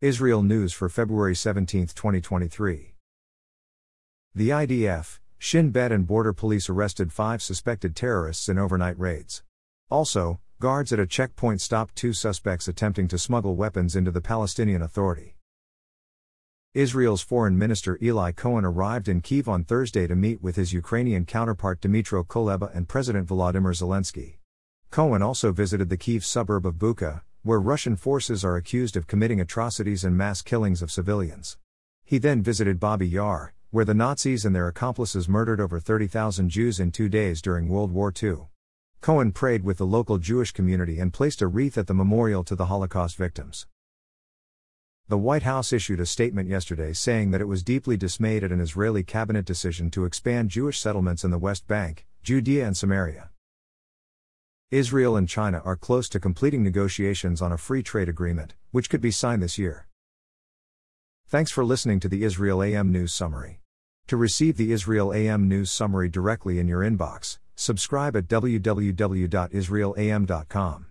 Israel News for February 17, 2023. The IDF, Shin Bet and Border Police arrested five suspected terrorists in overnight raids. Also, guards at a checkpoint stopped two suspects attempting to smuggle weapons into the Palestinian Authority. Israel's Foreign Minister Eli Cohen arrived in Kiev on Thursday to meet with his Ukrainian counterpart Dmytro Kuleba and President Volodymyr Zelensky. Cohen also visited the Kiev suburb of Bucha, where Russian forces are accused of committing atrocities and mass killings of civilians. He then visited Babi Yar, where the Nazis and their accomplices murdered over 30,000 Jews in two days during World War II. Cohen prayed with the local Jewish community and placed a wreath at the memorial to the Holocaust victims. The White House issued a statement yesterday saying that it was deeply dismayed at an Israeli cabinet decision to expand Jewish settlements in the West Bank, Judea, and Samaria. Israel and China are close to completing negotiations on a free trade agreement, which could be signed this year. Thanks for listening to the Israel AM News Summary. To receive the Israel AM News Summary directly in your inbox, subscribe at www.israelam.com.